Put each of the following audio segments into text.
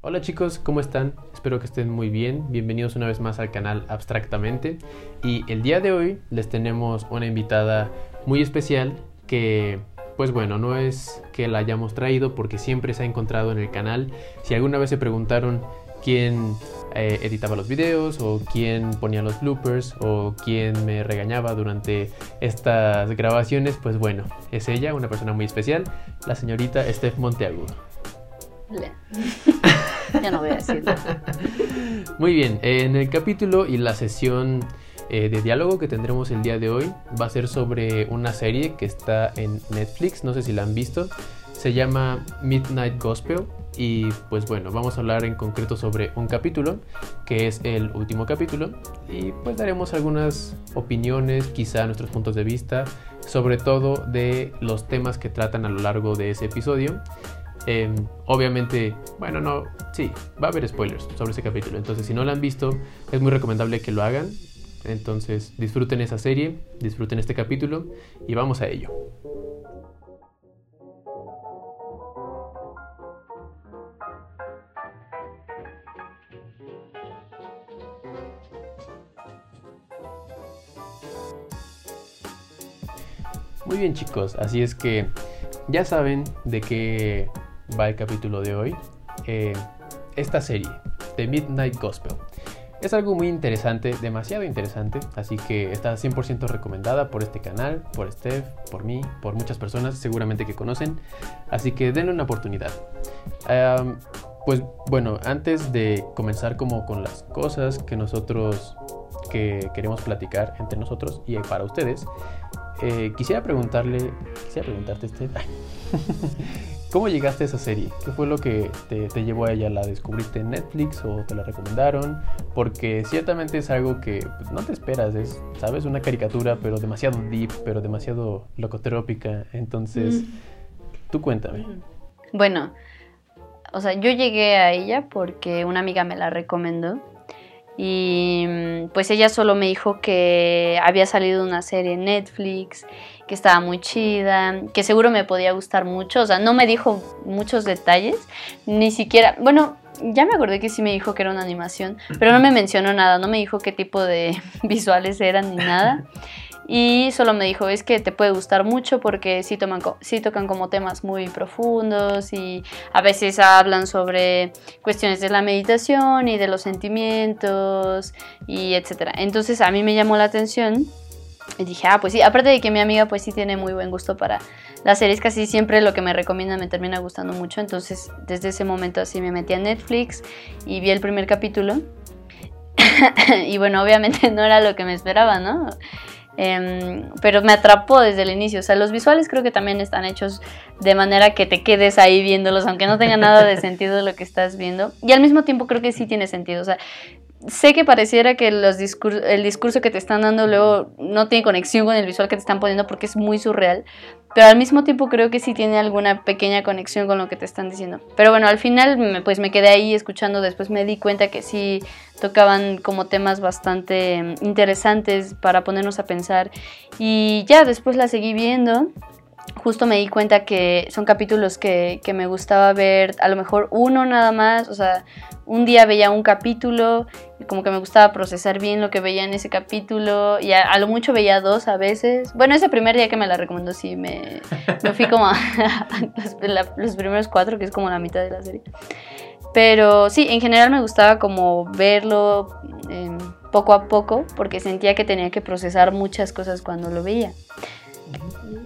Hola chicos, ¿cómo están? Espero que estén muy bien. Bienvenidos una vez más al canal Abstractamente. Y el día de hoy les tenemos una invitada muy especial que, pues bueno, no es que la hayamos traído porque siempre se ha encontrado en el canal. Si alguna vez se preguntaron quién eh, editaba los videos o quién ponía los bloopers o quién me regañaba durante estas grabaciones, pues bueno, es ella, una persona muy especial, la señorita Steph Monteagudo. ya no voy a decirlo. Muy bien, en el capítulo y la sesión eh, de diálogo que tendremos el día de hoy va a ser sobre una serie que está en Netflix, no sé si la han visto, se llama Midnight Gospel y pues bueno, vamos a hablar en concreto sobre un capítulo, que es el último capítulo, y pues daremos algunas opiniones, quizá nuestros puntos de vista, sobre todo de los temas que tratan a lo largo de ese episodio. Em, obviamente, bueno, no, sí, va a haber spoilers sobre ese capítulo, entonces si no lo han visto, es muy recomendable que lo hagan. Entonces disfruten esa serie, disfruten este capítulo y vamos a ello. Muy bien chicos, así es que ya saben de qué va el capítulo de hoy. Eh, esta serie, The Midnight Gospel. Es algo muy interesante, demasiado interesante, así que está 100% recomendada por este canal, por Steph, por mí, por muchas personas seguramente que conocen, así que denle una oportunidad. pues bueno, antes de comenzar como con las cosas que nosotros que queremos platicar entre nosotros y para ustedes, eh, quisiera preguntarle, quisiera preguntarte, Steph, ¿cómo llegaste a esa serie? ¿Qué fue lo que te, llevó a ella? ¿La descubriste en Netflix o te la recomendaron? Porque ciertamente es algo que pues, no te esperas, es, ¿sabes? Una caricatura, pero demasiado deep, pero demasiado locotrópica. Entonces, tú cuéntame. Bueno, o sea, yo llegué a ella porque una amiga me la recomendó y mm, pues ella solo me dijo que había salido una serie en Netflix, que estaba muy chida, que seguro me podía gustar mucho, o sea, no me dijo muchos detalles, ni siquiera, bueno, ya me acordé que sí me dijo que era una animación, pero no me mencionó nada, no me dijo qué tipo de visuales eran ni nada. Y solo me dijo, es que te puede gustar mucho porque sí, toman, sí tocan como temas muy profundos y a veces hablan sobre cuestiones de la meditación y de los sentimientos y etcétera. Entonces a mí me llamó la atención y dije, ah, pues sí, aparte de que mi amiga pues sí tiene muy buen gusto para las series, casi siempre lo que me recomienda me termina gustando mucho. Entonces desde ese momento así me metí a Netflix y vi el primer capítulo. y bueno, obviamente no era lo que me esperaba, ¿no? Em, pero me atrapó desde el inicio. O sea, los visuales creo que también están hechos de manera que te quedes ahí viéndolos, aunque no tenga nada de sentido lo que estás viendo. Y al mismo tiempo creo que sí tiene sentido. O sea, sé que pareciera que los el discurso que te están dando luego no tiene conexión con el visual que te están poniendo porque es muy surreal, pero al mismo tiempo creo que sí tiene alguna pequeña conexión con lo que te están diciendo. Pero bueno, al final pues me quedé ahí escuchando, después me di cuenta que sí tocaban como temas bastante mm, interesantes para ponernos a pensar y ya después la seguí viendo justo me di cuenta que son capítulos que, que, me gustaba ver, a lo mejor uno nada más, o sea, un día veía un capítulo y como que me gustaba procesar bien lo que veía en ese capítulo y a, lo mucho veía dos a veces. Bueno, ese primer día que me la recomendó sí me, me fui como a los, primeros cuatro, que es como la mitad de la serie. Pero sí, en general me gustaba como verlo em, poco a poco porque sentía que tenía que procesar muchas cosas cuando lo veía.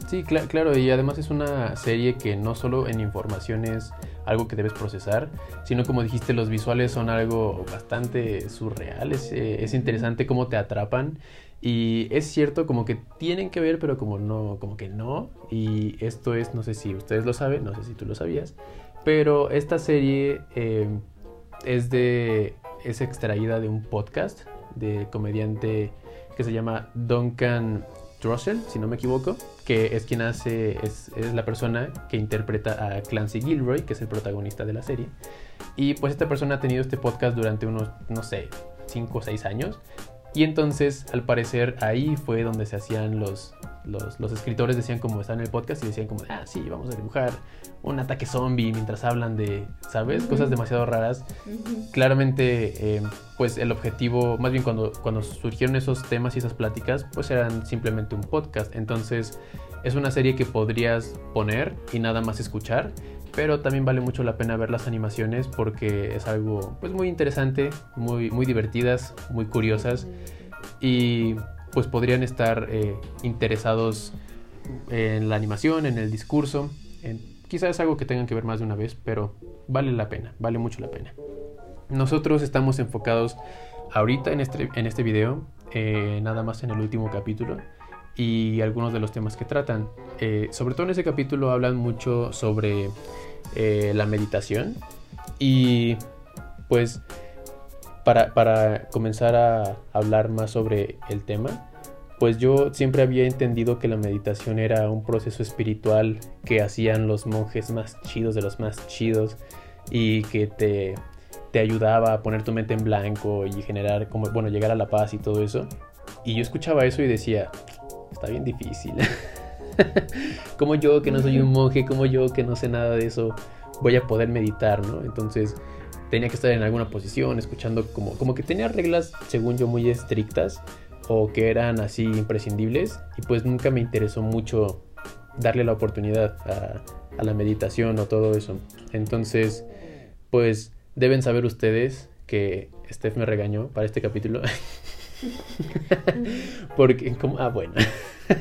Sí, claro, y además es una serie que no solo en información es algo que debes procesar, sino como dijiste, los visuales son algo bastante surreal, es, eh, es interesante cómo te atrapan y es cierto como que tienen que ver, pero como no, como que no, y esto es, no sé si ustedes lo saben, no sé si tú lo sabías, pero esta serie eh, es de, es extraída de un podcast de comediante que se llama Duncan Russell, si no me equivoco, que es quien hace, es, la persona que interpreta a Clancy Gilroy, que es el protagonista de la serie. Y pues esta persona ha tenido este podcast durante unos, no sé, 5 o 6 años. Y entonces, al parecer, ahí fue donde se hacían los, los, los, escritores decían como están en el podcast y decían como, ah, sí, vamos a dibujar un ataque zombie mientras hablan de, ¿sabes? Cosas demasiado raras. Claramente, eh, pues el objetivo, más bien cuando, cuando surgieron esos temas y esas pláticas, pues eran simplemente un podcast. Entonces, es una serie que podrías poner y nada más escuchar, pero también vale mucho la pena ver las animaciones porque es algo pues muy interesante, muy, muy divertidas, muy curiosas y pues podrían estar eh, interesados en la animación, en el discurso. En, quizás es algo que tengan que ver más de una vez, pero vale la pena, vale mucho la pena. Nosotros estamos enfocados ahorita en este, en este video, eh, nada más en el último capítulo y algunos de los temas que tratan. Eh, sobre todo en ese capítulo hablan mucho sobre la meditación y pues para, comenzar a hablar más sobre el tema, pues yo siempre había entendido que la meditación era un proceso espiritual que hacían los monjes más chidos de los más chidos y que te, te ayudaba a poner tu mente en blanco y generar, como, bueno, llegar a la paz y todo eso. Y yo escuchaba eso y decía, está bien difícil. como yo que no soy un monje, como yo que no sé nada de eso, voy a poder meditar, ¿no? Entonces tenía que estar en alguna posición, escuchando como, como que tenía reglas, según yo, muy estrictas o que eran así imprescindibles y pues nunca me interesó mucho darle la oportunidad a, la meditación o todo eso. Entonces, pues deben saber ustedes que Steph me regañó para este capítulo. Porque, como, ah, bueno.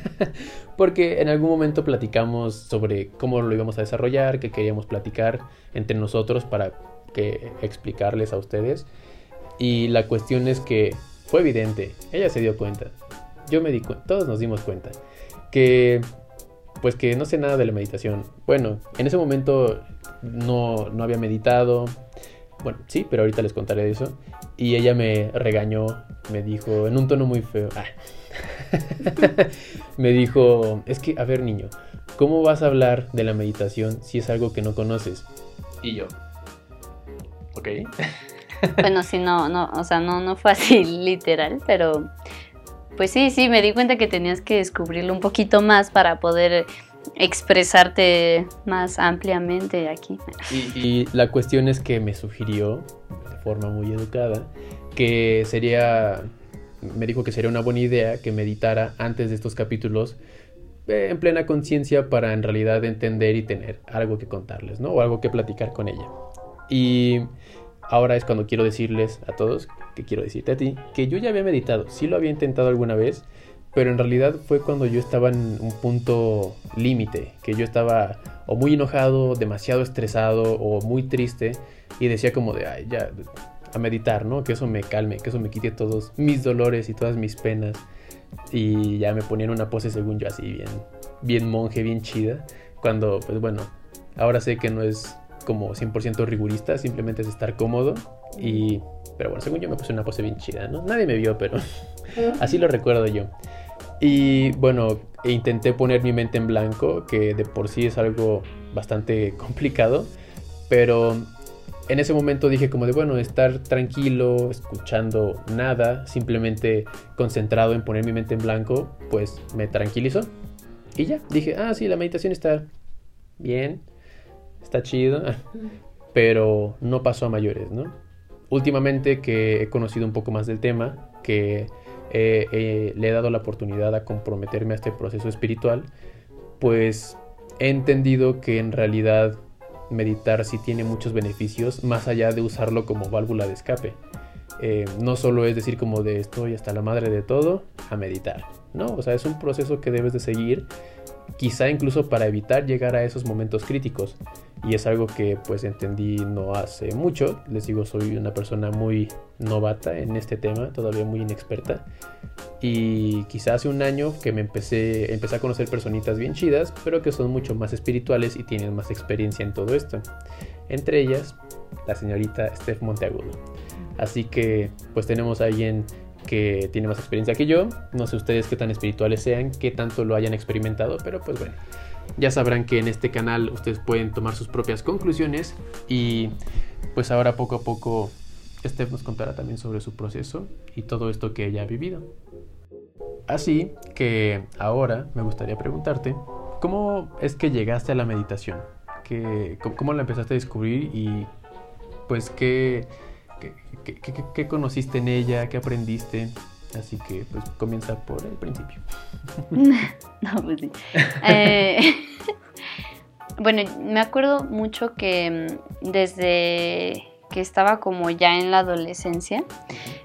Porque en algún momento platicamos sobre cómo lo íbamos a desarrollar, que queríamos platicar entre nosotros para que explicarles a ustedes. Y la cuestión es que fue evidente, ella se dio cuenta, yo me di cuenta, todos nos dimos cuenta, que pues que no sé nada de la meditación. Bueno, en ese momento no, no había meditado, bueno, sí, pero ahorita les contaré eso. Y ella me regañó, me dijo, en un tono muy feo, ah. me dijo, es que, a ver niño, ¿cómo vas a hablar de la meditación si es algo que no conoces? Y yo, Ok. bueno, sí, no, no, o sea, no, no fue así literal, pero pues sí, sí, me di cuenta que tenías que descubrirlo un poquito más para poder expresarte más ampliamente aquí. Y, la cuestión es que me sugirió, de forma muy educada, que sería, me dijo que sería una buena idea que meditara antes de estos capítulos eh, en plena conciencia para en realidad entender y tener algo que contarles, ¿no? O algo que platicar con ella. Y ahora es cuando quiero decirles a todos, que quiero decirte a ti, que yo ya había meditado, sí lo había intentado alguna vez, pero en realidad fue cuando yo estaba en un punto límite, que yo estaba o muy enojado, demasiado estresado o muy triste y decía como de, ay, ya, a meditar, ¿no? Que eso me calme, que eso me quite todos mis dolores y todas mis penas. Y ya me ponía en una pose según yo así, bien, bien monje, bien chida. Cuando, pues bueno, ahora sé que no es como 100% rigurista, simplemente es estar cómodo y... Pero bueno, según yo me puse una pose bien chida, ¿no? Nadie me vio, pero así lo recuerdo yo. Y bueno, intenté poner mi mente en blanco, que de por sí es algo bastante complicado, pero en ese momento dije como de, bueno, estar tranquilo, escuchando nada, simplemente concentrado en poner mi mente en blanco, pues me tranquilizó. Y ya, dije, ah, sí, la meditación está bien, está chido, pero no pasó a mayores, ¿no? Últimamente que he conocido un poco más del tema, que le he dado la oportunidad a comprometerme a este proceso espiritual, pues he entendido que en realidad meditar sí tiene muchos beneficios, más allá de usarlo como válvula de escape. Eh, no solo es decir como de estoy hasta la madre de todo a meditar, ¿no? O sea, es un proceso que debes de seguir quizá incluso para evitar llegar a esos momentos críticos. Y es algo que pues entendí no hace mucho. Les digo, soy una persona muy novata en este tema, todavía muy inexperta. Y quizá hace un año que me empecé, empecé a conocer personitas bien chidas, pero que son mucho más espirituales y tienen más experiencia en todo esto. Entre ellas, la señorita Steph Monteagudo. Así que pues tenemos ahí en que tiene más experiencia que yo. No sé ustedes qué tan espirituales sean, qué tanto lo hayan experimentado, pero pues bueno, ya sabrán que en este canal ustedes pueden tomar sus propias conclusiones y pues ahora poco a poco Steph nos contará también sobre su proceso y todo esto que ella ha vivido. Así que ahora me gustaría preguntarte, ¿cómo es que llegaste a la meditación? ¿Qué, ¿Cómo la empezaste a descubrir y pues qué, qué, conociste en ella, qué aprendiste? Así que pues comienza por el principio. no, pues sí. Eh, bueno, me acuerdo mucho que mm, desde que estaba como ya en la adolescencia,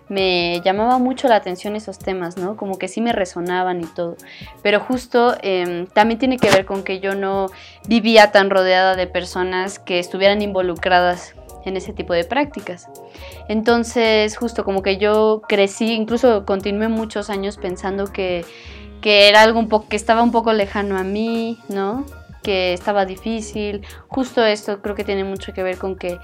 me llamaba mucho la atención esos temas, ¿no? Como que sí me resonaban y todo. Pero justo em, también tiene que ver con que yo no vivía tan rodeada de personas que estuvieran involucradas en ese tipo de prácticas. Entonces, justo como que yo crecí, incluso continué muchos años pensando que, que era algo un poco, que estaba un poco lejano a mí, ¿no? Que estaba difícil. Justo esto creo que tiene mucho que ver con que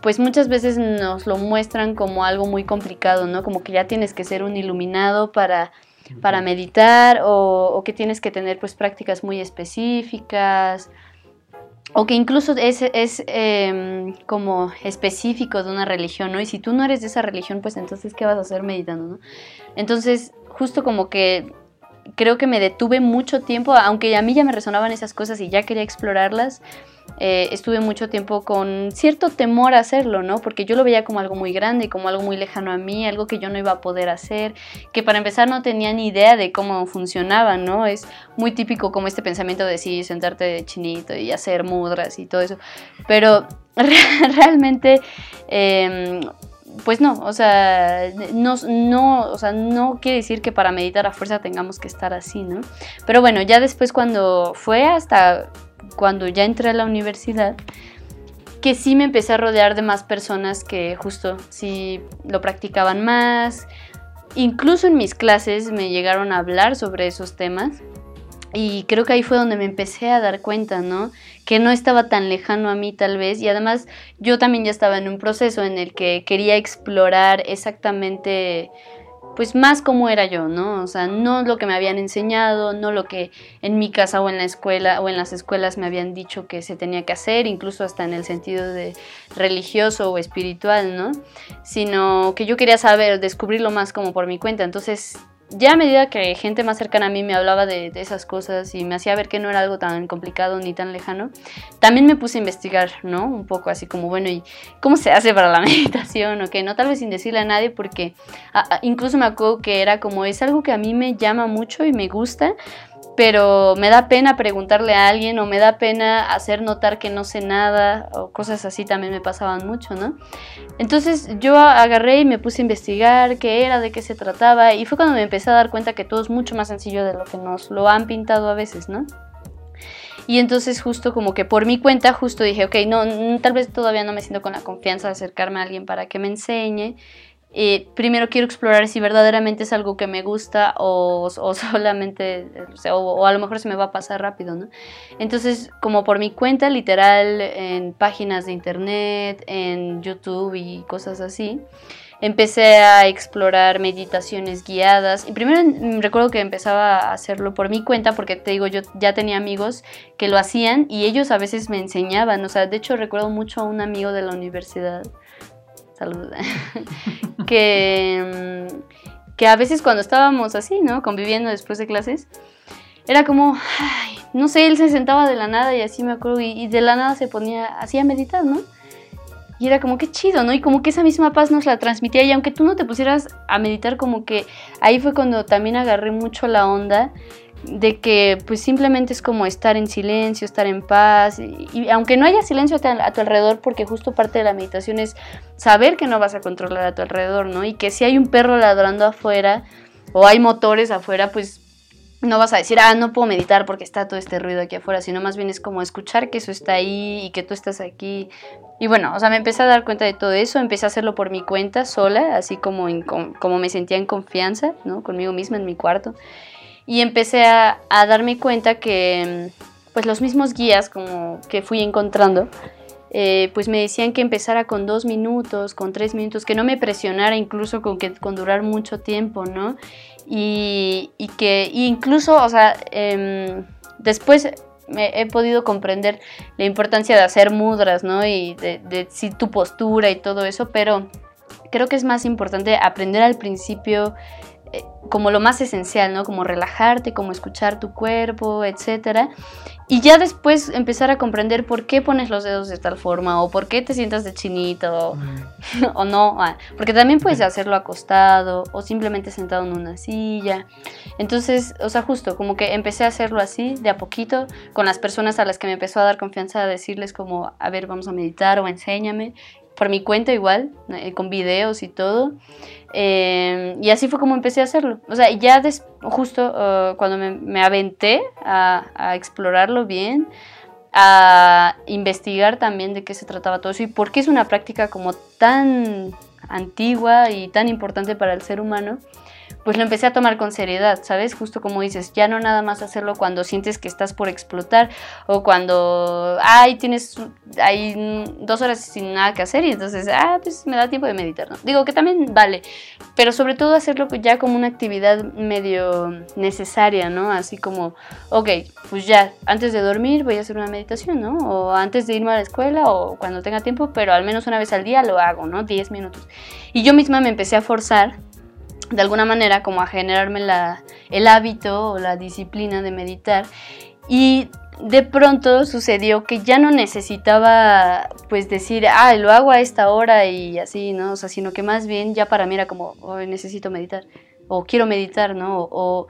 pues muchas veces nos lo muestran como algo muy complicado, ¿no? Como que ya tienes que ser un iluminado para, para meditar o, que tienes que tener pues prácticas muy específicas o que incluso es, es em, como específico de una religión, ¿no? Y si tú no eres de esa religión, pues entonces, ¿qué vas a hacer meditando, ¿no? Entonces, justo como que creo que me detuve mucho tiempo, aunque a mí ya me resonaban esas cosas y ya quería explorarlas, eh, estuve mucho tiempo con cierto temor a hacerlo, ¿no? Porque yo lo veía como algo muy grande, como algo muy lejano a mí, algo que yo no iba a poder hacer, que para empezar no tenía ni idea de cómo funcionaba, ¿no? Es muy típico como este pensamiento de sí, sentarte chinito y hacer mudras y todo eso, pero realmente... Em, pues no, o sea, no, no, o sea, no quiere decir que para meditar a fuerza tengamos que estar así, ¿no? Pero bueno, ya después cuando fue hasta cuando ya entré a la universidad, que sí me empecé a rodear de más personas que justo sí lo practicaban más. Incluso en mis clases me llegaron a hablar sobre esos temas. Y creo que ahí fue donde me empecé a dar cuenta, ¿no? Que no estaba tan lejano a mí tal vez. Y además yo también ya estaba en un proceso en el que quería explorar exactamente pues más como era yo, ¿no? O sea, no lo que me habían enseñado, no lo que en mi casa o en la escuela o en las escuelas me habían dicho que se tenía que hacer, incluso hasta en el sentido de religioso o espiritual, ¿no? Sino que yo quería saber, descubrirlo más como por mi cuenta. Entonces, ya a medida que gente más cercana a mí me hablaba de, esas cosas y me hacía ver que no era algo tan complicado ni tan lejano, también me puse a investigar, ¿no? Un poco así como, bueno, ¿y cómo se hace para la meditación? ¿O qué? No, tal vez sin decirle a nadie porque incluso me acuerdo que era como, es algo que a mí me llama mucho y me gusta, pero me da pena preguntarle a alguien o me da pena hacer notar que no sé nada o cosas así también me pasaban mucho, ¿no? Entonces yo agarré y me puse a investigar qué era, de qué se trataba y fue cuando me empecé a dar cuenta que todo es mucho más sencillo de lo que nos lo han pintado a veces, ¿no? Y entonces justo como que por mi cuenta justo dije, ok, no, tal vez todavía no me siento con la confianza de acercarme a alguien para que me enseñe. Eh, primero quiero explorar si verdaderamente es algo que me gusta o, solamente, o, a lo mejor se me va a pasar rápido, ¿no? Entonces, como por mi cuenta, literal, en páginas de internet, en YouTube y cosas así, empecé a explorar meditaciones guiadas. Y primero mm, recuerdo que empezaba a hacerlo por mi cuenta, porque te digo, yo ya tenía amigos que lo hacían y ellos a veces me enseñaban. O sea, de hecho recuerdo mucho a un amigo de la universidad salud, que, mm, que a veces cuando estábamos así, ¿no? Conviviendo después de clases, era como, no sé, él se sentaba de la nada y así me acuerdo, y, de la nada se ponía así a meditar, ¿no? Y era como que chido, ¿no? Y como que esa misma paz nos la transmitía. Y aunque tú no te pusieras a meditar, como que ahí fue cuando también agarré mucho la onda de que pues simplemente es como estar en silencio, estar en paz y, aunque no haya silencio a tu, alrededor porque justo parte de la meditación es saber que no vas a controlar a tu alrededor, ¿no? Y que si hay un perro ladrando afuera o hay motores afuera, pues no vas a decir, ah, no puedo meditar porque está todo este ruido aquí afuera, sino más bien es como escuchar que eso está ahí y que tú estás aquí. Y bueno, o sea, me empecé a dar cuenta de todo eso, empecé a hacerlo por mi cuenta sola, así como, como me sentía en confianza, ¿no? Conmigo misma en mi cuarto y empecé a, darme cuenta que pues los mismos guías como que fui encontrando eh, pues me decían que empezara con dos minutos, con tres minutos, que no me presionara incluso con, que, con durar mucho tiempo, ¿no? Y, que incluso, o sea, em, después me he podido comprender la importancia de hacer mudras, ¿no? Y de, de tu postura y todo eso, pero creo que es más importante aprender al principio como lo más esencial, ¿no? Como relajarte, como escuchar tu cuerpo, etcétera. Y ya después empezar a comprender por qué pones los dedos de tal forma o por qué te sientas de chinito o, no. Ah, porque también puedes hacerlo acostado o simplemente sentado en una silla. Entonces, o sea, justo como que empecé a hacerlo así, de a poquito, con las personas a las que me empezó a dar confianza, a decirles como, a ver, vamos a meditar o enséñame por mi cuenta igual, eh, con videos y todo. Eh, y así fue como empecé a hacerlo. O sea, ya justo uh, cuando me, aventé a, explorarlo bien, a investigar también de qué se trataba todo eso y por qué es una práctica como tan antigua y tan importante para el ser humano, pues lo empecé a tomar con seriedad, ¿sabes? Justo como dices, ya no nada más hacerlo cuando sientes que estás por explotar o cuando, ay, tienes, hay dos horas sin nada que hacer y entonces, ah, pues me da tiempo de meditar, ¿no? Digo que también vale, pero sobre todo hacerlo ya como una actividad medio necesaria, ¿no? Así como, ok, pues ya, antes de dormir voy a hacer una meditación, ¿no? O antes de irme a la escuela o cuando tenga tiempo, pero al menos una vez al día lo hago, ¿no? 10 minutos. Y yo misma me empecé a forzar de alguna manera como a generarme la, el hábito o la disciplina de meditar y de pronto sucedió que ya no necesitaba pues decir, ah, lo hago a esta hora y así, ¿no? O sea, sino que más bien ya para mí era como, hoy necesito meditar o quiero meditar, ¿no? O, o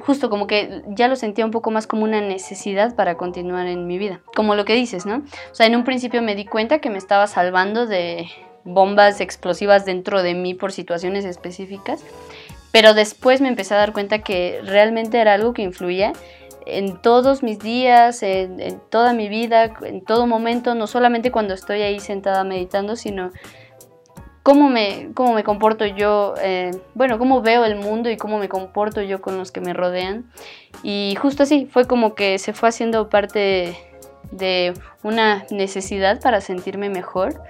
justo como que ya lo sentía un poco más como una necesidad para continuar en mi vida, como lo que dices, ¿no? O sea, en un principio me di cuenta que me estaba salvando de, bombas explosivas dentro de mí por situaciones específicas, pero después me empecé a dar cuenta que realmente era algo que influía en todos mis días, en, toda mi vida, en todo momento, no solamente cuando estoy ahí sentada meditando, sino cómo me, cómo me comporto yo, eh, bueno, cómo veo el mundo y cómo me comporto yo con los que me rodean. Y justo así, fue como que se fue haciendo parte de una necesidad para sentirme mejor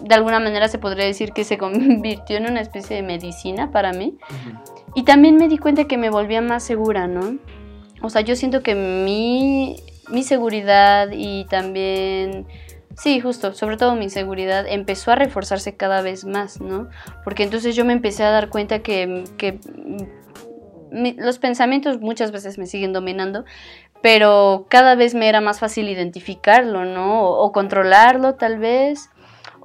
de alguna manera se podría decir que se convirtió en una especie de medicina para mí. Y también me di cuenta que me volvía más segura, ¿no? O sea, yo siento que mi, mi seguridad y también, sí, justo, sobre todo mi seguridad empezó a reforzarse cada vez más, ¿no? Porque entonces yo me empecé a dar cuenta que, los pensamientos muchas veces me siguen dominando, pero cada vez me era más fácil identificarlo, ¿no? o controlarlo tal vez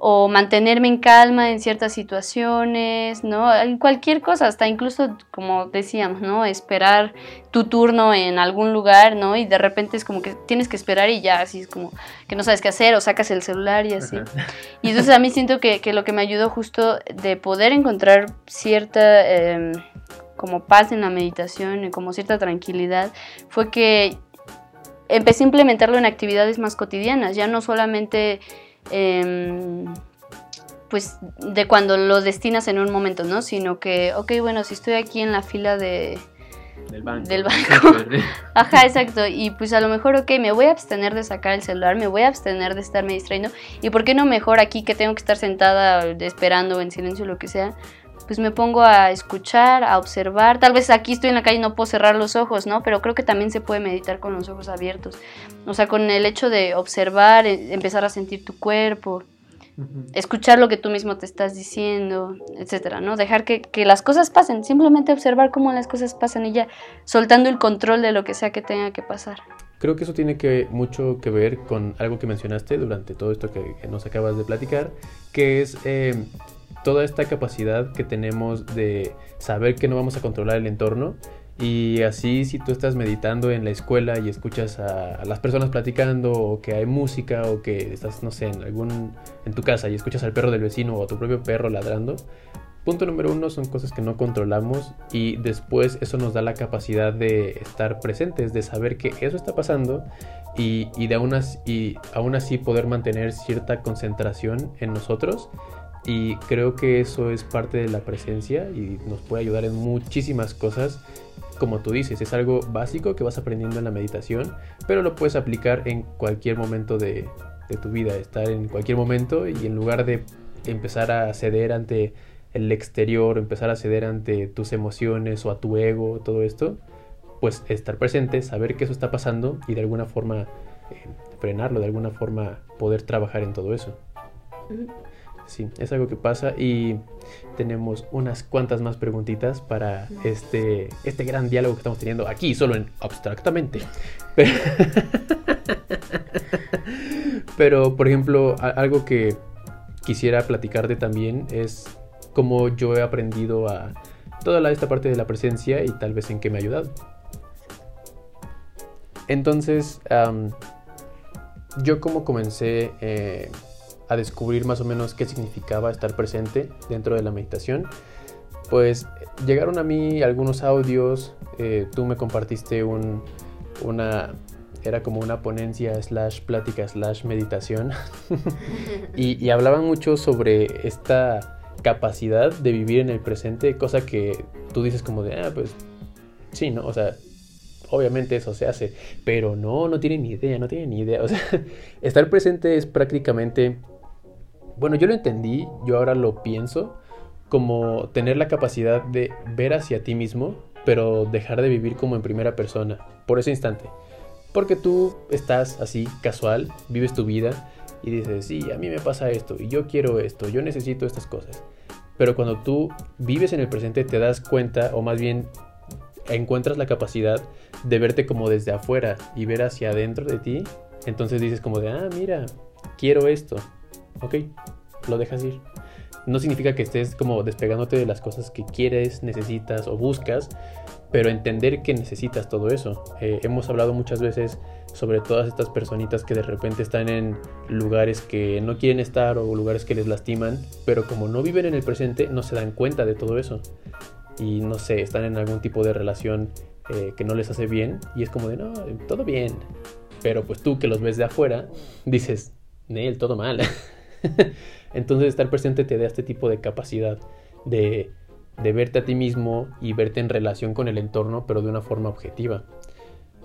o mantenerme en calma en ciertas situaciones, ¿no? En cualquier cosa, hasta incluso, como decíamos, ¿no? Esperar tu turno en algún lugar, ¿no? Y de repente es como que tienes que esperar y ya, así es como que no sabes qué hacer o sacas el celular y así. Y entonces a mí siento que, lo que me ayudó justo de poder encontrar cierta... Em, como paz en la meditación, como cierta tranquilidad, fue que empecé a implementarlo en actividades más cotidianas, ya no solamente Em, pues de cuando lo destinas en un momento, ¿no? Sino que, ok, bueno, si estoy aquí en la fila de, del banco. Del banco. Ajá, exacto. Y pues a lo mejor, ok, me voy a abstener de sacar el celular, me voy a abstener de estarme distrayendo. ¿Y por qué no mejor aquí que tengo que estar sentada esperando en silencio, lo que sea? Pues me pongo a escuchar, a observar. Tal vez aquí estoy en la calle y no puedo cerrar los ojos, ¿no? Pero creo que también se puede meditar con los ojos abiertos. O sea, con el hecho de observar, eh, empezar a sentir tu cuerpo, escuchar lo que tú mismo te estás diciendo, etcétera, ¿no? Dejar que, que, las cosas pasen, simplemente observar cómo las cosas pasan y ya, soltando el control de lo que sea que tenga que pasar. Creo que eso tiene que, mucho que ver con algo que mencionaste durante todo esto que, nos acabas de platicar, que es eh, toda esta capacidad que tenemos de saber que no vamos a controlar el entorno. Y así si tú estás meditando en la escuela y escuchas a, las personas platicando o que hay música o que estás, no sé, en, algún, en tu casa y escuchas al perro del vecino o a tu propio perro ladrando, punto número uno son cosas que no controlamos y después eso nos da la capacidad de estar presentes, de saber que eso está pasando y, y y aún así poder mantener cierta concentración en nosotros y creo que eso es parte de la presencia y nos puede ayudar en muchísimas cosas. Como tú dices, es algo básico que vas aprendiendo en la meditación, pero lo puedes aplicar en cualquier momento de, tu vida, estar en cualquier momento y en lugar de empezar a ceder ante el exterior, empezar a ceder ante tus emociones o a tu ego, todo esto, pues estar presente, saber que eso está pasando y de alguna forma eh, frenarlo, de alguna forma poder trabajar en todo eso. Sí, es algo que pasa y tenemos unas cuantas más preguntitas para este, este gran diálogo que estamos teniendo aquí, solo en abstractamente. Pero, por ejemplo, algo que quisiera platicarte también es cómo yo he aprendido a toda esta parte de la presencia y tal vez en qué me ha ayudado. Entonces, yo como comencé eh, a descubrir más o menos qué significaba estar presente dentro de la meditación, pues llegaron a mí algunos audios, eh, tú me compartiste un, una, era como una ponencia slash plática slash meditación y, y, hablaban mucho sobre esta capacidad de vivir en el presente, cosa que tú dices como de, ah, pues sí, ¿no? O sea, obviamente eso se hace, pero no, no tienen ni idea, no tienen ni idea. O sea, estar presente es prácticamente, bueno, yo lo entendí, yo ahora lo pienso, como tener la capacidad de ver hacia ti mismo, pero dejar de vivir como en primera persona, por ese instante. Porque tú estás así, casual, vives tu vida y dices, sí, a mí me pasa esto, y yo quiero esto, yo necesito estas cosas. Pero cuando tú vives en el presente te das cuenta, o más bien encuentras la capacidad de verte como desde afuera y ver hacia adentro de ti, entonces dices como de, ah, mira, quiero esto. Ok, lo dejas ir. No significa que estés como despegándote de las cosas que quieres, necesitas o buscas, pero entender que necesitas todo eso. Eh, hemos hablado muchas veces sobre todas estas personitas que de repente están en lugares que no quieren estar o lugares que les lastiman, pero como no viven en el presente no se dan cuenta de todo eso y no sé, están en algún tipo de relación eh, que no les hace bien y es como de, no, todo bien. Pero pues tú que los ves de afuera, dices, Nel, todo mal. Entonces estar presente te da este tipo de capacidad de, verte a ti mismo y verte en relación con el entorno, pero de una forma objetiva.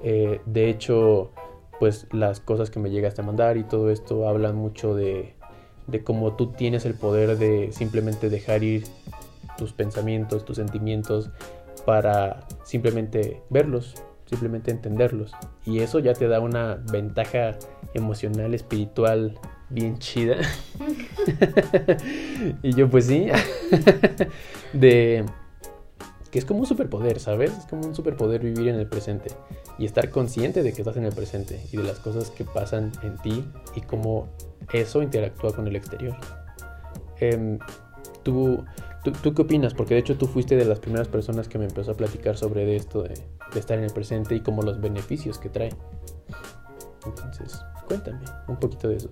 Eh, de hecho, pues las cosas que me llegaste a mandar y todo esto hablan mucho de cómo tú tienes el poder de simplemente dejar ir tus pensamientos, tus sentimientos, para simplemente verlos, simplemente entenderlos. Y eso ya te da una ventaja emocional, espiritual bien chida. y yo pues sí, de que es como un superpoder, ¿sabes? Es como un superpoder vivir en el presente y estar consciente de que estás en el presente y de las cosas que pasan en ti y cómo eso interactúa con el exterior. Em, tú, ¿Tú, qué opinas? Porque de hecho tú fuiste de las primeras personas que me empezó a platicar sobre esto de, estar en el presente y como los beneficios que trae. Entonces, cuéntame un poquito de eso.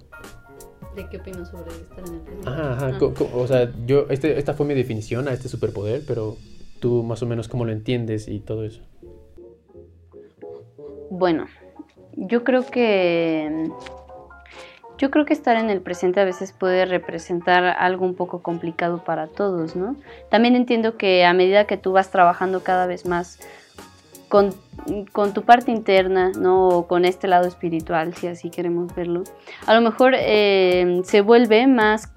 ¿De qué opinas sobre estar en el presente? Ajá, ajá. Ah. O sea, yo, este, esta fue mi definición a este superpoder, pero tú más o menos cómo lo entiendes y todo eso. Bueno, yo creo que yo creo que estar en el presente a veces puede representar algo un poco complicado para todos, ¿no? También entiendo que a medida que tú vas trabajando cada vez más con, tu parte interna, ¿no? O con este lado espiritual, si así queremos verlo, a lo mejor eh, se vuelve más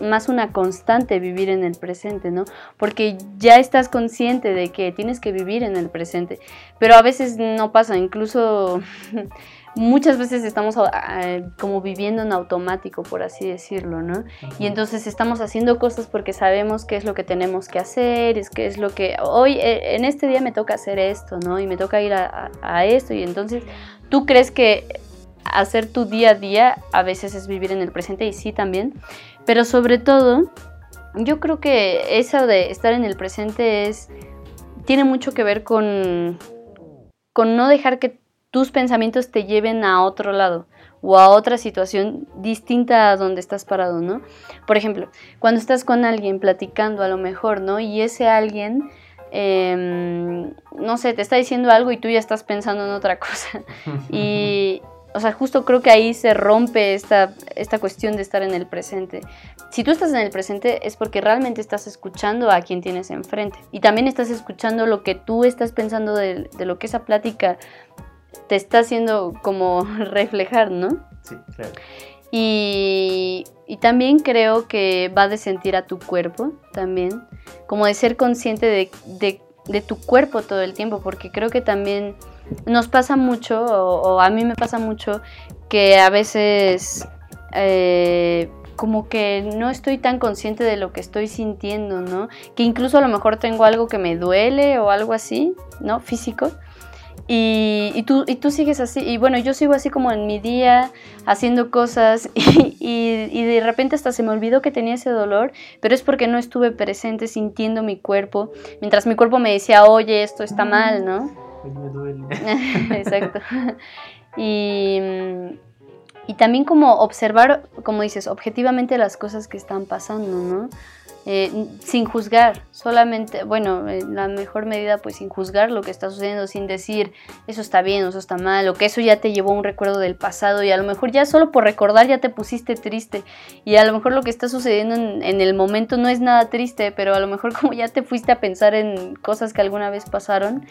más una constante vivir en el presente, ¿no? Porque ya estás consciente de que tienes que vivir en el presente, pero a veces no pasa, incluso muchas veces estamos ah, como viviendo en automático, por así decirlo, ¿no? Y entonces estamos haciendo cosas porque sabemos qué es lo que tenemos que hacer, es qué es lo que hoy, eh, en este día me toca hacer esto, ¿no? Y me toca ir a, a esto, y entonces tú crees que hacer tu día a día a veces es vivir en el presente y sí también, pero sobre todo yo creo que eso de estar en el presente es tiene mucho que ver con con no dejar que tus pensamientos te lleven a otro lado o a otra situación distinta a donde estás parado, ¿no? Por ejemplo, cuando estás con alguien platicando a lo mejor, ¿no? Y ese alguien, em, no sé, te está diciendo algo y tú ya estás pensando en otra cosa. y, o sea, justo creo que ahí se rompe esta, esta cuestión de estar en el presente. Si tú estás en el presente es porque realmente estás escuchando a quien tienes enfrente. Y también estás escuchando lo que tú estás pensando de, de lo que esa plática te está haciendo como reflejar, ¿no? Sí, claro. Y, también creo que va de sentir a tu cuerpo también, como de ser consciente de, tu cuerpo todo el tiempo, porque creo que también nos pasa mucho, o, a mí me pasa mucho, que a veces eh, como que no estoy tan consciente de lo que estoy sintiendo, ¿no? Que incluso a lo mejor tengo algo que me duele o algo así, ¿no? Físico. Y, tú, y tú sigues así, y bueno, yo sigo así como en mi día haciendo cosas y, y, de repente hasta se me olvidó que tenía ese dolor, pero es porque no estuve presente sintiendo mi cuerpo, mientras mi cuerpo me decía, oye, esto está mal, ¿no? Me duele. Exacto. Y, y también como observar, como dices, objetivamente las cosas que están pasando, ¿no? Eh, sin juzgar, solamente, bueno, en la mejor medida pues sin juzgar lo que está sucediendo, sin decir eso está bien eso está mal, o que eso ya te llevó a un recuerdo del pasado y a lo mejor ya solo por recordar ya te pusiste triste y a lo mejor lo que está sucediendo en, en el momento no es nada triste, pero a lo mejor como ya te fuiste a pensar en cosas que alguna vez pasaron,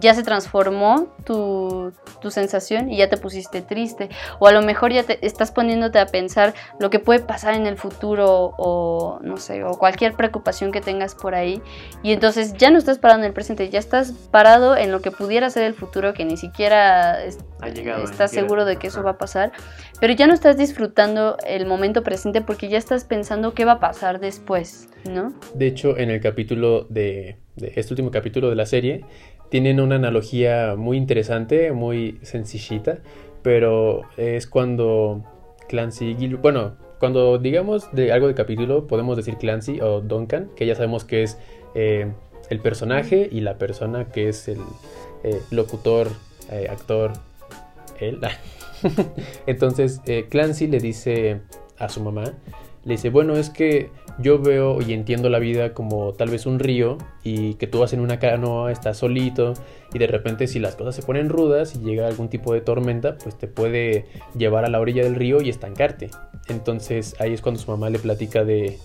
ya se transformó tu, sensación y ya te pusiste triste. O a lo mejor ya te estás poniéndote a pensar lo que puede pasar en el futuro o no sé, o cualquier preocupación que tengas por ahí. Y entonces ya no estás parado en el presente, ya estás parado en lo que pudiera ser el futuro que ni siquiera estás seguro de que eso va a pasar. Pero ya no estás disfrutando el momento presente porque ya estás pensando qué va a pasar después, ¿no? De hecho, en el capítulo de, de este último capítulo de la serie, tienen una analogía muy interesante, muy sencillita, pero es cuando Clancy bueno, cuando digamos de algo de capítulo, podemos decir Clancy o Duncan, que ya sabemos que es eh, el personaje y la persona que es el eh, locutor, eh, actor, él. Entonces, Clancy le dice a su mamá, le dice, bueno, es que yo veo y entiendo la vida como tal vez un río y que tú vas en una canoa, estás solito y de repente si las cosas se ponen rudas y llega algún tipo de tormenta, pues te puede llevar a la orilla del río y estancarte. Entonces ahí es cuando su mamá le platica de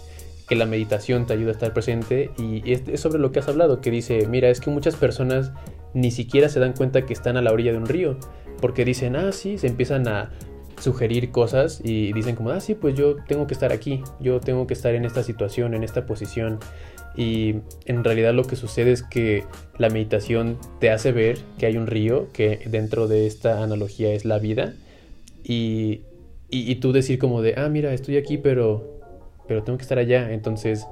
que la meditación te ayuda a estar presente y es, sobre lo que has hablado, que dice, mira, es que muchas personas ni siquiera se dan cuenta que están a la orilla de un río, porque dicen, ah, sí, se empiezan a sugerir cosas y dicen como, ah, sí, pues yo tengo que estar aquí, yo tengo que estar en esta situación, en esta posición. Y en realidad lo que sucede es que la meditación te hace ver que hay un río, que dentro de esta analogía es la vida. Y, y, tú decir como de, ah, mira, estoy aquí, pero, pero tengo que estar allá. Entonces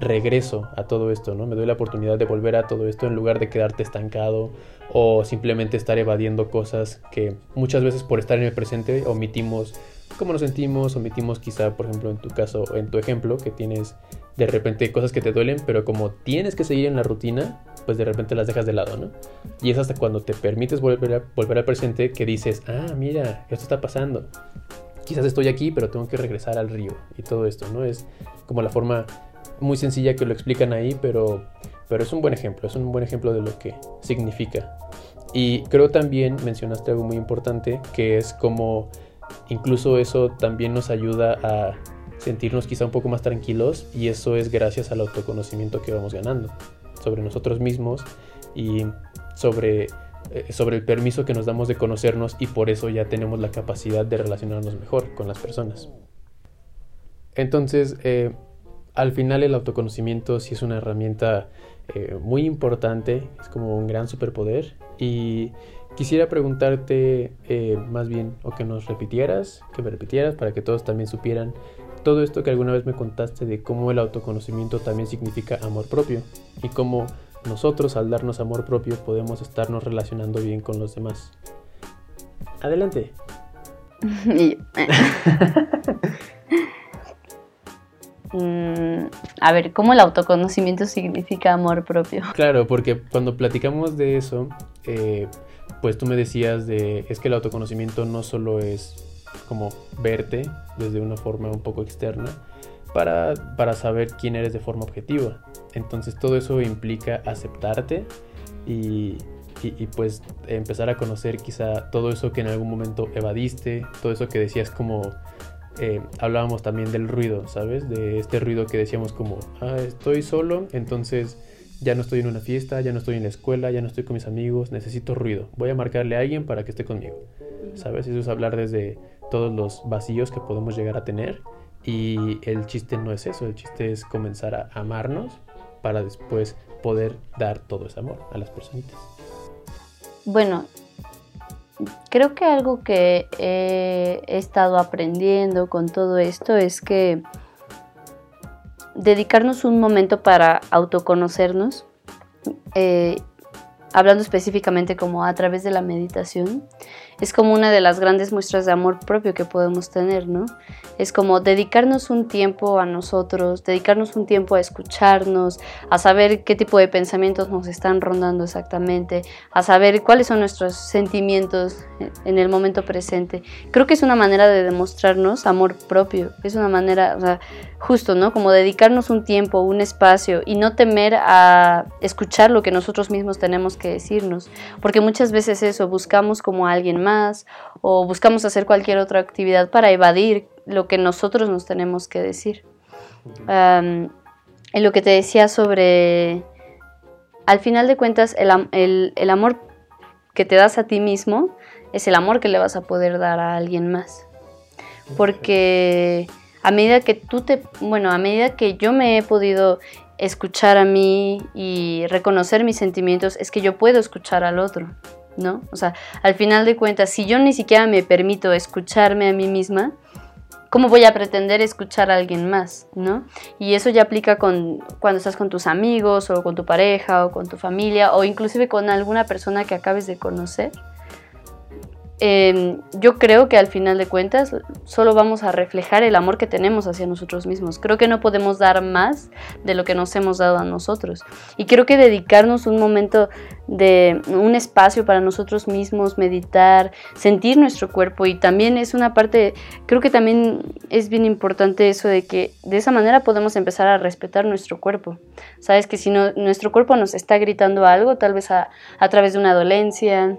regreso a todo esto, ¿no? Me doy la oportunidad de volver a todo esto en lugar de quedarte estancado o simplemente estar evadiendo cosas que muchas veces por estar en el presente omitimos cómo nos sentimos, omitimos quizá, por ejemplo, en tu caso, en tu ejemplo, que tienes de repente cosas que te duelen, pero como tienes que seguir en la rutina, pues de repente las dejas de lado, ¿no? Y es hasta cuando te permites volver, volver al presente que dices, ah, mira, esto está pasando. Quizás estoy aquí, pero tengo que regresar al río y todo esto, ¿no? Es como la forma muy sencilla que lo explican ahí, pero, pero es un buen ejemplo, es un buen ejemplo de lo que significa. Y creo también mencionaste algo muy importante, que es como incluso eso también nos ayuda a sentirnos quizá un poco más tranquilos y eso es gracias al autoconocimiento que vamos ganando sobre nosotros mismos y sobre, eh, sobre el permiso que nos damos de conocernos y por eso ya tenemos la capacidad de relacionarnos mejor con las personas. Entonces, eh, al final el autoconocimiento sí es una herramienta eh, muy importante, es como un gran superpoder y quisiera preguntarte eh, más bien o que nos repitieras, que me repitieras para que todos también supieran todo esto que alguna vez me contaste de cómo el autoconocimiento también significa amor propio y cómo nosotros al darnos amor propio podemos estarnos relacionando bien con los demás. Adelante. Mm, a ver, ¿cómo el autoconocimiento significa amor propio? Claro, porque cuando platicamos de eso, eh, pues tú me decías de, es que el autoconocimiento no solo es como verte desde una forma un poco externa, para, para saber quién eres de forma objetiva. Entonces todo eso implica aceptarte y, y, pues empezar a conocer quizá todo eso que en algún momento evadiste, todo eso que decías como eh, hablábamos también del ruido, ¿sabes? De este ruido que decíamos como, ah, estoy solo, entonces ya no estoy en una fiesta, ya no estoy en la escuela, ya no estoy con mis amigos, necesito ruido. Voy a marcarle a alguien para que esté conmigo. ¿Sabes? Eso es hablar desde todos los vacíos que podemos llegar a tener. Y el chiste no es eso, el chiste es comenzar a amarnos para después poder dar todo ese amor a las personitas. Bueno, creo que algo que he estado aprendiendo con todo esto es que dedicarnos un momento para autoconocernos, eh, hablando específicamente como a través de la meditación, es como una de las grandes muestras de amor propio que podemos tener, ¿no? Es como dedicarnos un tiempo a nosotros, dedicarnos un tiempo a escucharnos, a saber qué tipo de pensamientos nos están rondando exactamente, a saber cuáles son nuestros sentimientos en el momento presente. Creo que es una manera de demostrarnos amor propio, es una manera, justo, ¿no? Como dedicarnos un tiempo, un espacio y no temer a escuchar lo que nosotros mismos tenemos que decirnos, porque muchas veces eso, buscamos como a alguien más o buscamos hacer cualquier otra actividad para evadir lo que nosotros nos tenemos que decir. en lo que te decía sobre, al final de cuentas, el, el amor que te das a ti mismo es el amor que le vas a poder dar a alguien más. Porque a medida que tú te, bueno, a medida que yo me he podido escuchar a mí y reconocer mis sentimientos, es que yo puedo escuchar al otro. ¿No? O sea, al final de cuentas, si yo ni siquiera me permito escucharme a mí misma, ¿cómo voy a pretender escuchar a alguien más, ¿no? Y eso ya aplica con cuando estás con tus amigos o con tu pareja o con tu familia o inclusive con alguna persona que acabes de conocer. Em, yo creo que al final de cuentas solo vamos a reflejar el amor que tenemos hacia nosotros mismos. Creo que no podemos dar más de lo que nos hemos dado a nosotros. Y creo que dedicarnos un momento de un espacio para nosotros mismos, meditar, sentir nuestro cuerpo y también es una parte, creo que también es bien importante eso de que de esa manera podemos empezar a respetar nuestro cuerpo. Sabes que si no, nuestro cuerpo nos está gritando algo, tal vez a, a través de una dolencia,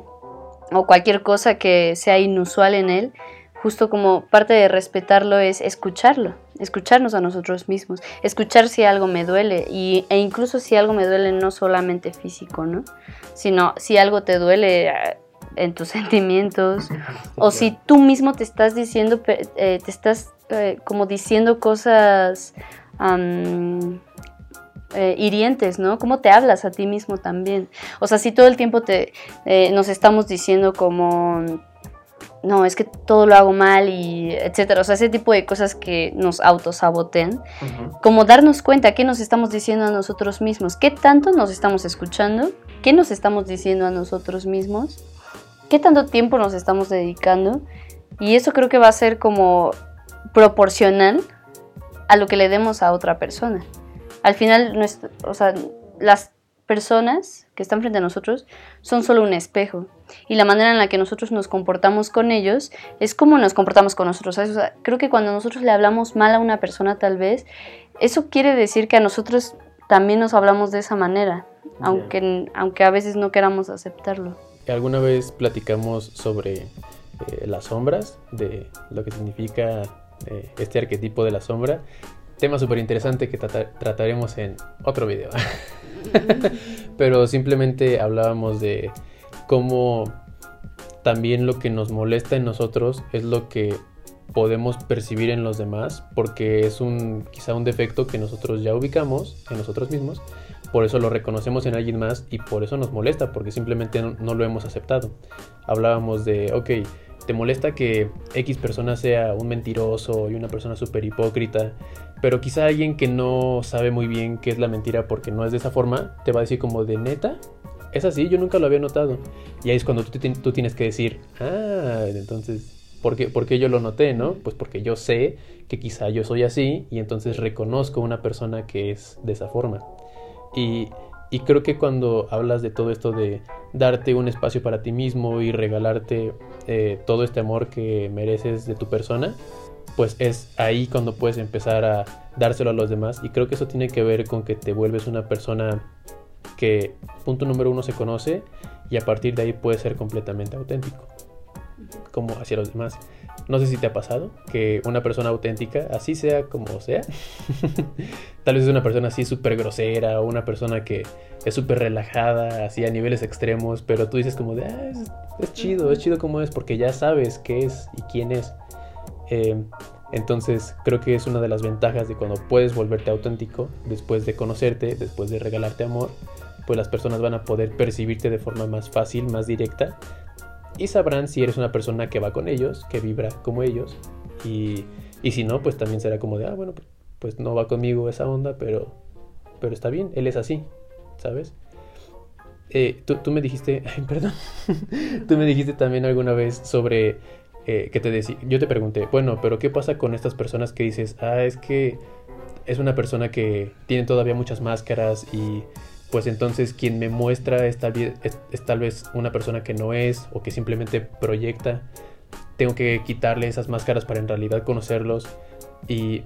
o cualquier cosa que sea inusual en él, justo como parte de respetarlo es escucharlo, escucharnos a nosotros mismos, escuchar si algo me duele y, e incluso si algo me duele no solamente físico, ¿no? Sino si algo te duele ah, en tus sentimientos o si tú mismo te estás diciendo, eh, te estás eh, como diciendo cosas eh, hirientes, ¿no? ¿Cómo te hablas a ti mismo también? O sea, si todo el tiempo te, eh, nos estamos diciendo como, no, es que todo lo hago mal y etcétera, o sea, ese tipo de cosas que nos autosabotean, como darnos cuenta qué nos estamos diciendo a nosotros mismos, qué tanto nos estamos escuchando, qué nos estamos diciendo a nosotros mismos, qué tanto tiempo nos estamos dedicando. Y eso creo que va a ser como proporcional a lo que le demos a otra persona al final, o sea, las personas que están frente a nosotros son solo un espejo y la manera en la que nosotros nos comportamos con ellos es como nos comportamos con nosotros. creo que cuando nosotros le hablamos mal a una persona tal vez, eso quiere decir que a nosotros también nos hablamos de esa manera, aunque, aunque a veces no queramos aceptarlo. ¿Alguna vez platicamos sobre eh, las sombras, de lo que significa eh, este arquetipo de la sombra? Tema súper interesante que trataremos en otro video. Pero simplemente hablábamos de cómo también lo que nos molesta en nosotros es lo que podemos percibir en los demás porque es un quizá un defecto que nosotros ya ubicamos en nosotros mismos por eso lo reconocemos en alguien más y por eso nos molesta porque simplemente no, no lo hemos aceptado hablábamos de ok te molesta que X persona sea un mentiroso y una persona súper hipócrita, pero quizá alguien que no sabe muy bien qué es la mentira porque no es de esa forma, te va a decir como de neta, es así, yo nunca lo había notado. Y ahí es cuando tú, tienes que decir, ah, entonces, ¿por qué, ¿por qué, yo lo noté, no? Pues porque yo sé que quizá yo soy así y entonces reconozco una persona que es de esa forma. Y y creo que cuando hablas de todo esto de darte un espacio para ti mismo y regalarte eh, todo este amor que mereces de tu persona, pues es ahí cuando puedes empezar a dárselo a los demás. Y creo que eso tiene que ver con que te vuelves una persona que, punto número uno, se conoce y a partir de ahí puede ser completamente auténtico, como hacia los demás. No sé si te ha pasado que una persona auténtica, así sea como sea, tal vez es una persona así súper grosera o una persona que es súper relajada, así a niveles extremos, pero tú dices como de, ah, es, chido, es chido como es, porque ya sabes qué es y quién es. Eh, entonces creo que es una de las ventajas de cuando puedes volverte auténtico, después de conocerte, después de regalarte amor, pues las personas van a poder percibirte de forma más fácil, más directa y sabrán si eres una persona que va con ellos, que vibra como ellos, y, y si no, pues también será como de, ah, bueno, pues no va conmigo esa onda, pero, pero está bien, él es así, ¿sabes? Eh, tú, tú, me dijiste, ay, perdón, tú me dijiste también alguna vez sobre eh, que te decía, yo te pregunté, bueno, pero ¿qué pasa con estas personas que dices, ah, es que es una persona que tiene todavía muchas máscaras y pues entonces quien me muestra es tal, vez, es, tal vez una persona que no es o que simplemente proyecta. Tengo que quitarle esas máscaras para en realidad conocerlos. Y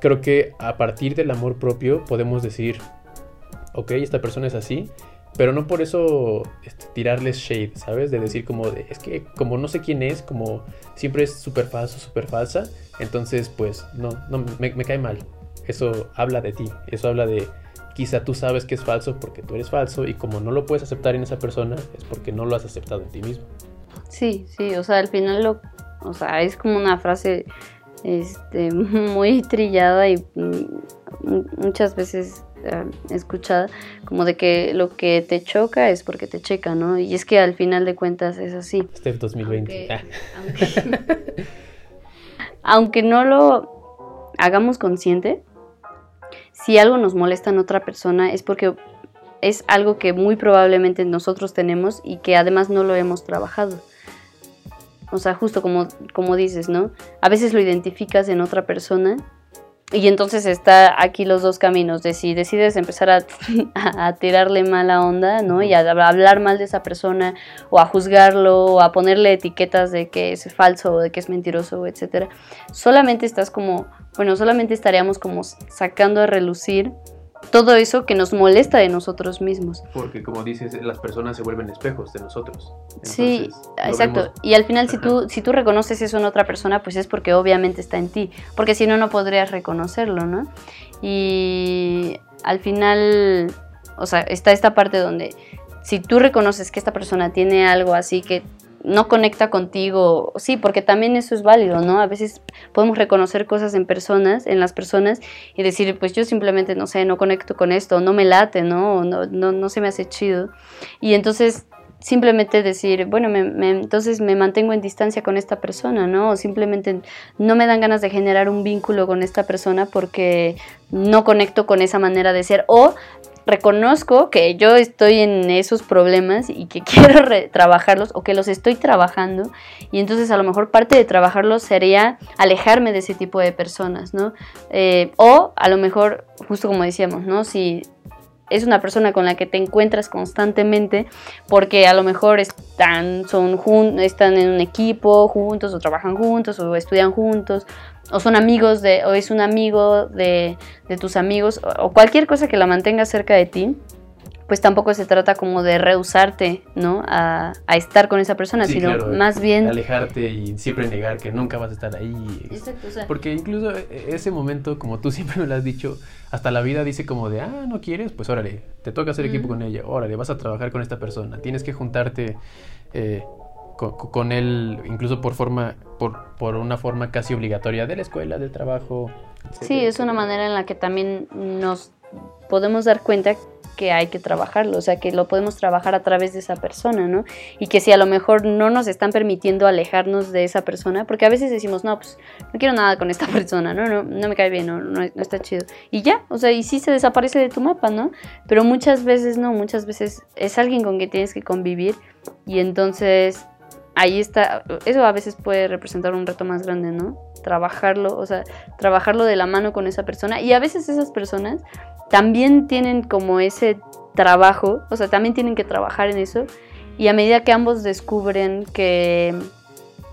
creo que a partir del amor propio podemos decir, ok, esta persona es así, pero no por eso este, tirarles shade, ¿sabes? De decir como de, es que como no sé quién es, como siempre es súper falso, súper falsa, entonces pues no, no me, me cae mal. Eso habla de ti, eso habla de quizá tú sabes que es falso porque tú eres falso y como no lo puedes aceptar en esa persona es porque no lo has aceptado en ti mismo. Sí, sí, o sea, al final lo, o sea, es como una frase este, muy trillada y mm, muchas veces eh, escuchada como de que lo que te choca es porque te checa, ¿no? Y es que al final de cuentas es así. Este 2020. aunque, aunque no lo hagamos consciente, si algo nos molesta en otra persona es porque es algo que muy probablemente nosotros tenemos y que además no lo hemos trabajado. O sea, justo como, como dices, ¿no? A veces lo identificas en otra persona y entonces está aquí los dos caminos, de si decides empezar a, a, tirarle mala onda, ¿no? Y a, hablar mal de esa persona, o a juzgarlo, o a ponerle etiquetas de que es falso, o de que es mentiroso, etc. Solamente estás como, bueno, solamente estaríamos como sacando a relucir todo eso que nos molesta de nosotros mismos. Porque como dices, las personas se vuelven espejos de nosotros. sí, exacto. Y al final si tú, si tú reconoces eso en otra persona, pues es porque obviamente está en ti, porque si no, no podrías reconocerlo, ¿no? Y al final, o sea, está esta parte donde si tú reconoces que esta persona tiene algo así que no conecta contigo, sí, porque también eso es válido, ¿no? A veces podemos reconocer cosas en personas, en las personas, y decir, pues yo simplemente, no sé, no conecto con esto, no me late, ¿no? No, no, no se me hace chido. Y entonces simplemente decir, bueno, entonces me mantengo en distancia con esta persona, ¿no? O simplemente no me dan ganas de generar un vínculo con esta persona porque no conecto con esa manera de ser. O reconozco que yo estoy en esos problemas y que quiero trabajarlos o que los estoy trabajando y entonces a lo mejor parte de trabajarlos sería alejarme de ese tipo de personas, ¿no? Eh, o a lo mejor, justo como decíamos, ¿no? Si es una persona con la que te encuentras constantemente porque a lo mejor están, son están en un equipo juntos o trabajan juntos o estudian juntos o son amigos de, o es un amigo de, tus amigos, o, cualquier cosa que la mantenga cerca de ti, pues tampoco se trata como de rehusarte, ¿no? A, estar con esa persona, sino más bien... Alejarte y siempre negar que nunca vas a estar ahí. Exacto, Porque incluso e, e, ese momento, como tú siempre me lo has dicho, hasta la vida dice como de, ah, no quieres, pues órale, te toca hacer equipo con ella, órale, vas a trabajar con esta persona, tienes que juntarte... Eh, con, él, incluso por forma, por, por, una forma casi obligatoria de la escuela, del trabajo. Sí, es una manera en la que también nos podemos dar cuenta que hay que trabajarlo, o sea, que lo podemos trabajar a través de esa persona, ¿no? Y que si a lo mejor no nos están permitiendo alejarnos de esa persona, porque a veces decimos, no, pues no quiero nada con esta persona, no, no, no me cae bien, no, no, no está chido. Y ya, o sea, y sí se desaparece de tu mapa, ¿no? Pero muchas veces no, muchas veces es alguien con quien tienes que convivir y entonces ahí está, eso a veces puede representar un reto más grande, ¿no? Trabajarlo, o sea, trabajarlo de la mano con esa persona. Y a veces esas personas también tienen como ese trabajo, o sea, también tienen que trabajar en eso. Y a medida que ambos descubren que,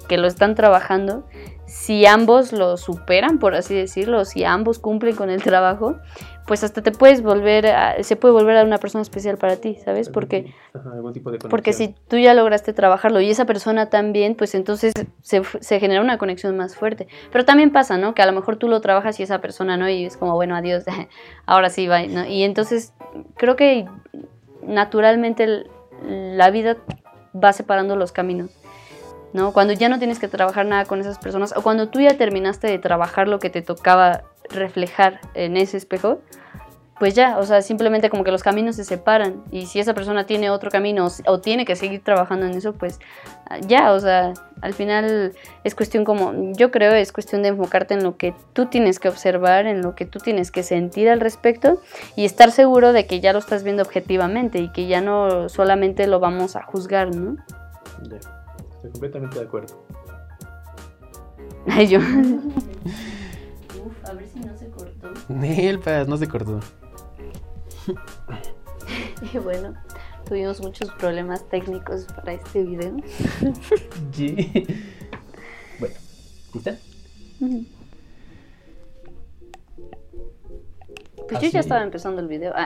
que lo están trabajando, si ambos lo superan, por así decirlo, si ambos cumplen con el trabajo, pues hasta te puedes volver, a, se puede volver a una persona especial para ti, ¿sabes? Porque, porque si tú ya lograste trabajarlo y esa persona también, pues entonces se, se, genera una conexión más fuerte. Pero también pasa, ¿no? Que a lo mejor tú lo trabajas y esa persona, ¿no? Y es como, bueno, adiós, ahora sí va, ¿no? Y entonces creo que naturalmente la vida va separando los caminos. ¿no? Cuando ya no tienes que trabajar nada con esas personas o cuando tú ya terminaste de trabajar lo que te tocaba reflejar en ese espejo, pues ya, o sea, simplemente como que los caminos se separan y si esa persona tiene otro camino o, tiene que seguir trabajando en eso, pues ah, ya, o sea, al final es cuestión como, yo creo, es cuestión de enfocarte en lo que tú tienes que observar, en lo que tú tienes que sentir al respecto y estar seguro de que ya lo estás viendo objetivamente y que ya no solamente lo vamos a juzgar, ¿no? Ya, estoy completamente de acuerdo. Ay, yo. cortó. no se cortó. y bueno, tuvimos muchos problemas técnicos para este video. sí. Bueno, ¿lista? Pues yo ya estaba empezando el video.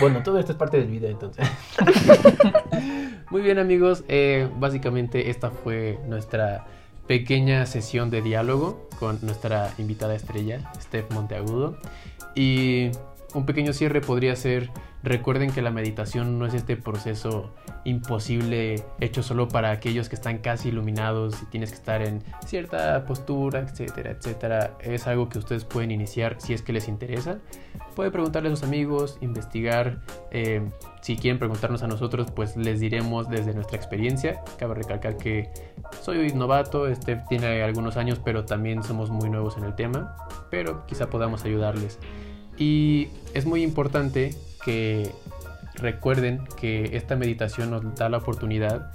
bueno, todo esto es parte del video entonces. Muy bien amigos, eh, básicamente esta fue nuestra pequeña sesión de diálogo con nuestra invitada estrella, Steph Monteagudo. Y un pequeño cierre podría ser, recuerden que la meditación no es este proceso imposible hecho solo para aquellos que están casi iluminados y tienes que estar en cierta postura, etcétera, etcétera. Es algo que ustedes pueden iniciar si es que les interesa. Pueden preguntarle a sus amigos, investigar. Eh, si quieren preguntarnos a nosotros, pues les diremos desde nuestra experiencia. Cabe recalcar que soy novato, este tiene algunos años, pero también somos muy nuevos en el tema. Pero quizá podamos ayudarles. Y es muy importante que recuerden que esta meditación nos da la oportunidad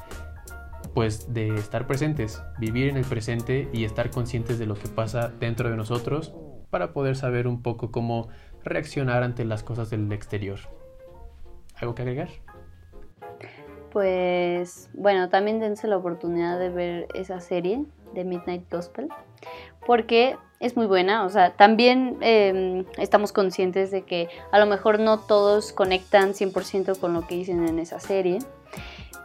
pues de estar presentes, vivir en el presente y estar conscientes de lo que pasa dentro de nosotros para poder saber un poco cómo reaccionar ante las cosas del exterior. ¿Algo que agregar? Pues bueno, también dense la oportunidad de ver esa serie de Midnight Gospel porque es muy buena, o sea, también em, estamos conscientes de que a lo mejor no todos conectan 100% con lo que dicen en esa serie,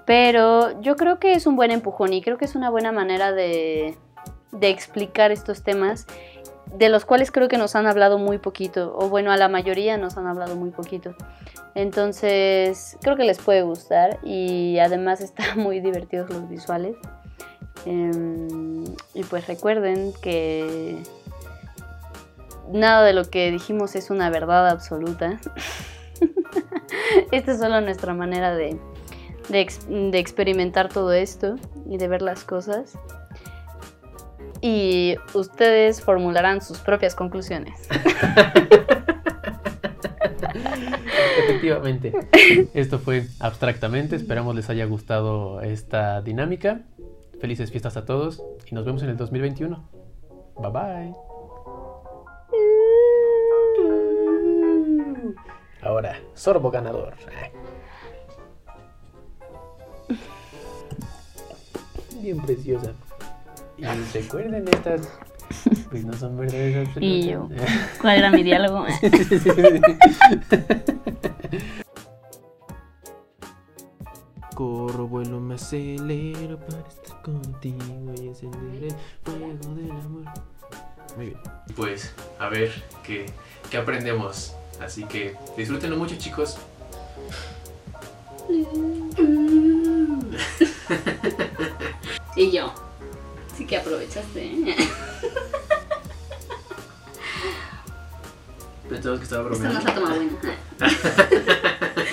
pero yo creo que es un buen empujón y creo que es una buena manera de, de explicar estos temas de los cuales creo que nos han hablado muy poquito, o bueno, a la mayoría nos han hablado muy poquito. Entonces, creo que les puede gustar y además están muy divertidos los visuales. Em, y pues recuerden que nada de lo que dijimos es una verdad absoluta. Esta es solo nuestra manera de, de, experimentar todo esto y de ver las cosas. Y ustedes formularán sus propias conclusiones. Efectivamente. Esto fue abstractamente. Esperamos les haya gustado esta dinámica. Felices fiestas a todos y nos vemos en el 2021. Bye bye. Ahora, sorbo ganador. Bien preciosa. Y recuerden estas. Pues no son verdaderas Y yo. ¿Cuál era mi diálogo? Corro, vuelo, me acelero para estar contigo y encender el fuego del amor. Muy bien. Pues, a ver qué, qué aprendemos. Así que disfrútenlo mucho, chicos. y yo. Sí que aprovechaste. ¿eh? Pensabas que estaba bromeando. Esto no se ha tomado bueno.